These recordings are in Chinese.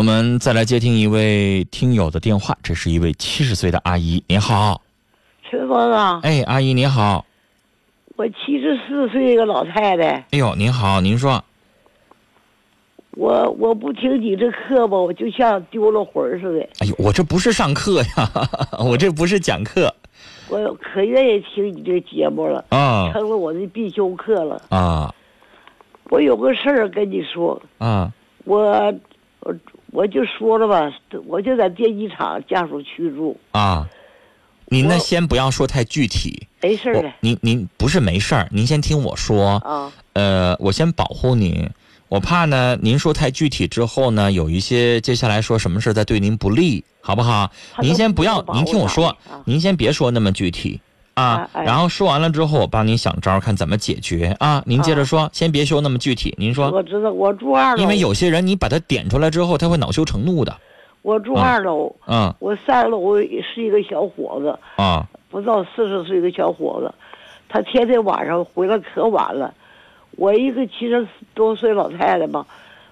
我们再来接听一位听友的电话，这是一位七十岁的阿姨，您好。春风啊，哎，阿姨您好。我七十四岁一个老太太。哎呦，您好，您说。我我不听你这课吧，我就像丢了魂似的。哎呦，我这不是上课呀，我这不是讲课。我可愿意听你这节目了，啊，成了我的必修课了。啊，我有个事儿跟你说。啊，我我我就说了吧，我就在电机厂家属区住。啊，您呢先不要说太具体。没事的。您您不是没事儿，您先听我说。啊。呃，我先保护您。我怕呢，您说太具体之后呢，有一些接下来说什么事再对您不利，好不好？您先不要，您听我说，您先别说那么具体啊。然后说完了之后，我帮您想招，看怎么解决啊。您接着说，先别说那么具体。您说，我知道，我住二楼。因为有些人，你把他点出来之后，他会恼羞成怒的。我住二楼，嗯，我三楼是一个小伙子，啊，不到四十岁的小伙子，他天天晚上回来可晚了。我一个七十多岁老太太吧，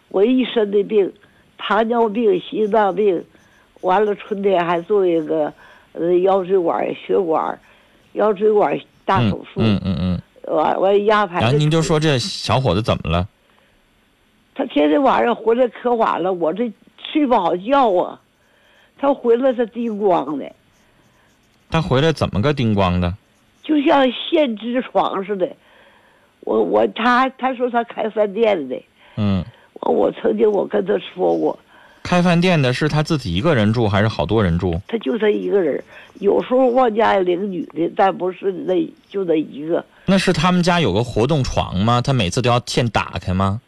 我一身的病，糖尿病、心脏病，完了春天还做一个呃腰椎管血管，腰椎管大手术。嗯嗯嗯。完完压排。然后您就说这小伙子怎么了？他天天晚上回来可晚了，我这睡不好觉啊。他回来是叮咣的。他回来怎么个叮咣的？就像现织床似的。我我他他说他开饭店的，嗯，我曾经我跟他说过，开饭店的是他自己一个人住还是好多人住？他就他一个人，有时候往家领女的，但不是那就那一个。那是他们家有个活动床吗？他每次都要先打开吗？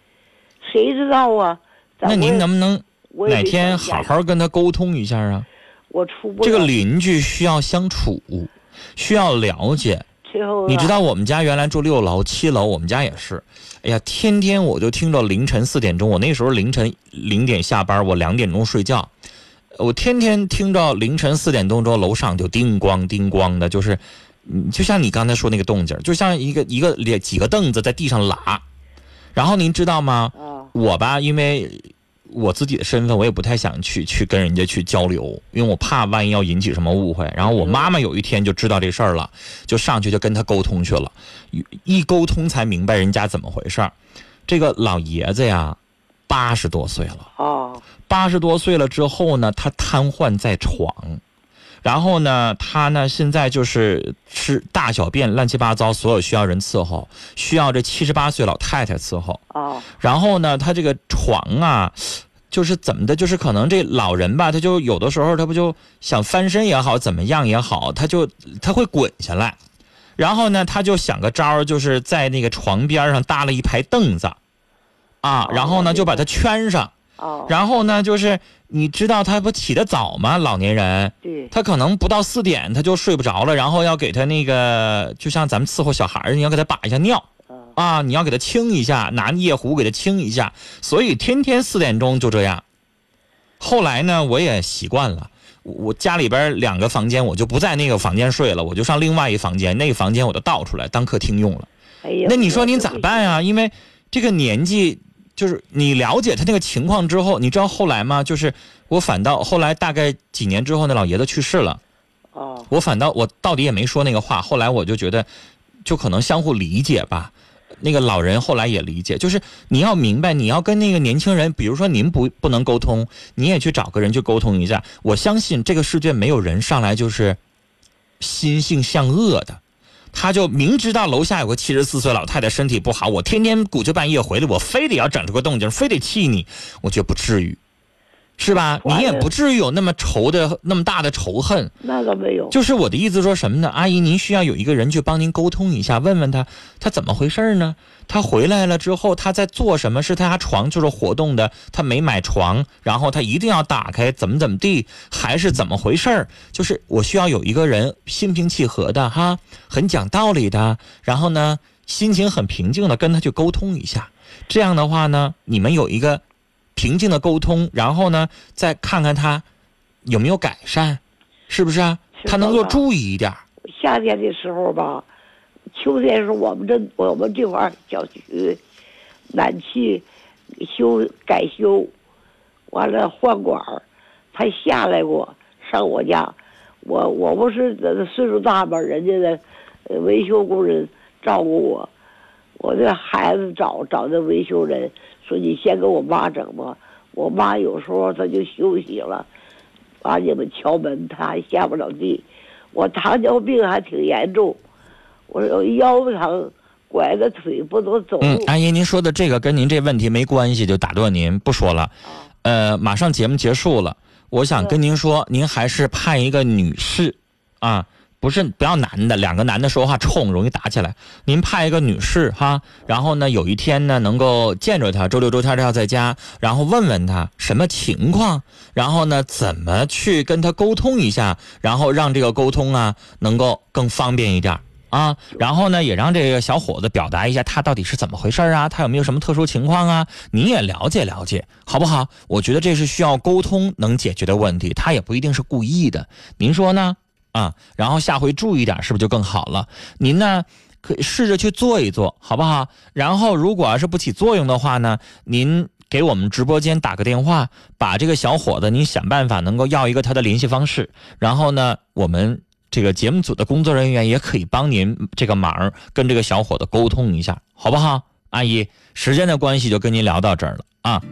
谁知道啊？那您能不能哪天好好跟他沟通一下啊？我出不这个邻居需要相处，需要了解。你知道我们家原来住六楼、七楼，我们家也是。哎呀，天天我就听着凌晨四点钟，我那时候凌晨零点下班，我两点钟睡觉，我天天听着凌晨四点钟之后，楼上就叮咣叮咣的，就是，就像你刚才说那个动静，就像一个一个连几个凳子在地上拉。然后您知道吗？我吧，因为。我自己的身份，我也不太想去去跟人家去交流，因为我怕万一要引起什么误会。然后我妈妈有一天就知道这事儿了，就上去就跟他沟通去了，一沟通才明白人家怎么回事儿。这个老爷子呀，八十多岁了哦，八十多岁了之后呢，他瘫痪在床，然后呢，他呢现在就是吃大小便乱七八糟，所有需要人伺候，需要这七十八岁老太太伺候哦。然后呢，他这个床啊。就是怎么的，就是可能这老人吧，他就有的时候他不就想翻身也好，怎么样也好，他就他会滚下来，然后呢，他就想个招就是在那个床边上搭了一排凳子，啊，然后呢就把它圈上，然后呢就是你知道他不起得早吗？老年人，他可能不到四点他就睡不着了，然后要给他那个就像咱们伺候小孩儿你要给他把一下尿。啊，你要给他清一下，拿夜壶给他清一下，所以天天四点钟就这样。后来呢，我也习惯了，我家里边两个房间，我就不在那个房间睡了，我就上另外一房间，那个房间我就倒出来当客厅用了。哎呀，那你说您咋办呀？因为这个年纪，就是你了解他那个情况之后，你知道后来吗？就是我反倒后来大概几年之后，那老爷子去世了。哦，我反倒我到底也没说那个话，后来我就觉得，就可能相互理解吧。那个老人后来也理解，就是你要明白，你要跟那个年轻人，比如说您不不能沟通，你也去找个人去沟通一下。我相信这个世界没有人上来就是心性向恶的，他就明知道楼下有个七十四岁老太太身体不好，我天天鼓着半夜回来，我非得要整出个动静，非得气你，我觉得不至于。是吧？你也不至于有那么仇的那么大的仇恨。那个没有。就是我的意思说什么呢？阿姨，您需要有一个人去帮您沟通一下，问问他他怎么回事呢？他回来了之后他在做什么？是他家床就是活动的，他没买床，然后他一定要打开，怎么怎么地，还是怎么回事？就是我需要有一个人心平气和的哈，很讲道理的，然后呢心情很平静的跟他去沟通一下。这样的话呢，你们有一个。平静的沟通，然后呢，再看看他有没有改善，是不是啊？他能够注意一点。夏天的时候吧，秋天时候我们这我们这块小区暖气修改修，完了换管儿，他下来过上我家，我我不是岁数大吧，人家的维修工人照顾我，我这孩子找找这维修人，说你先给我妈整吧，我妈有时候她就休息了，把你们敲门，她还下不了地，我糖尿病还挺严重，我腰疼。拐着腿不能走路。嗯，阿姨，您说的这个跟您这问题没关系，就打断您不说了。呃，马上节目结束了，我想跟您说，您还是派一个女士，啊，不是不要男的，两个男的说话冲，容易打起来。您派一个女士哈，然后呢，有一天呢，能够见着她，周六周天都要在家，然后问问她什么情况，然后呢，怎么去跟她沟通一下，然后让这个沟通啊，能够更方便一点。啊，然后呢，也让这个小伙子表达一下他到底是怎么回事啊，他有没有什么特殊情况啊？你也了解了解，好不好？我觉得这是需要沟通能解决的问题，他也不一定是故意的，您说呢？啊，然后下回注意点，是不是就更好了？您呢，可以试着去做一做，好不好？然后如果要是不起作用的话呢，您给我们直播间打个电话，把这个小伙子您想办法能够要一个他的联系方式，然后呢，我们。这个节目组的工作人员也可以帮您这个忙，跟这个小伙子沟通一下，好不好？阿姨，时间的关系就跟您聊到这儿了啊。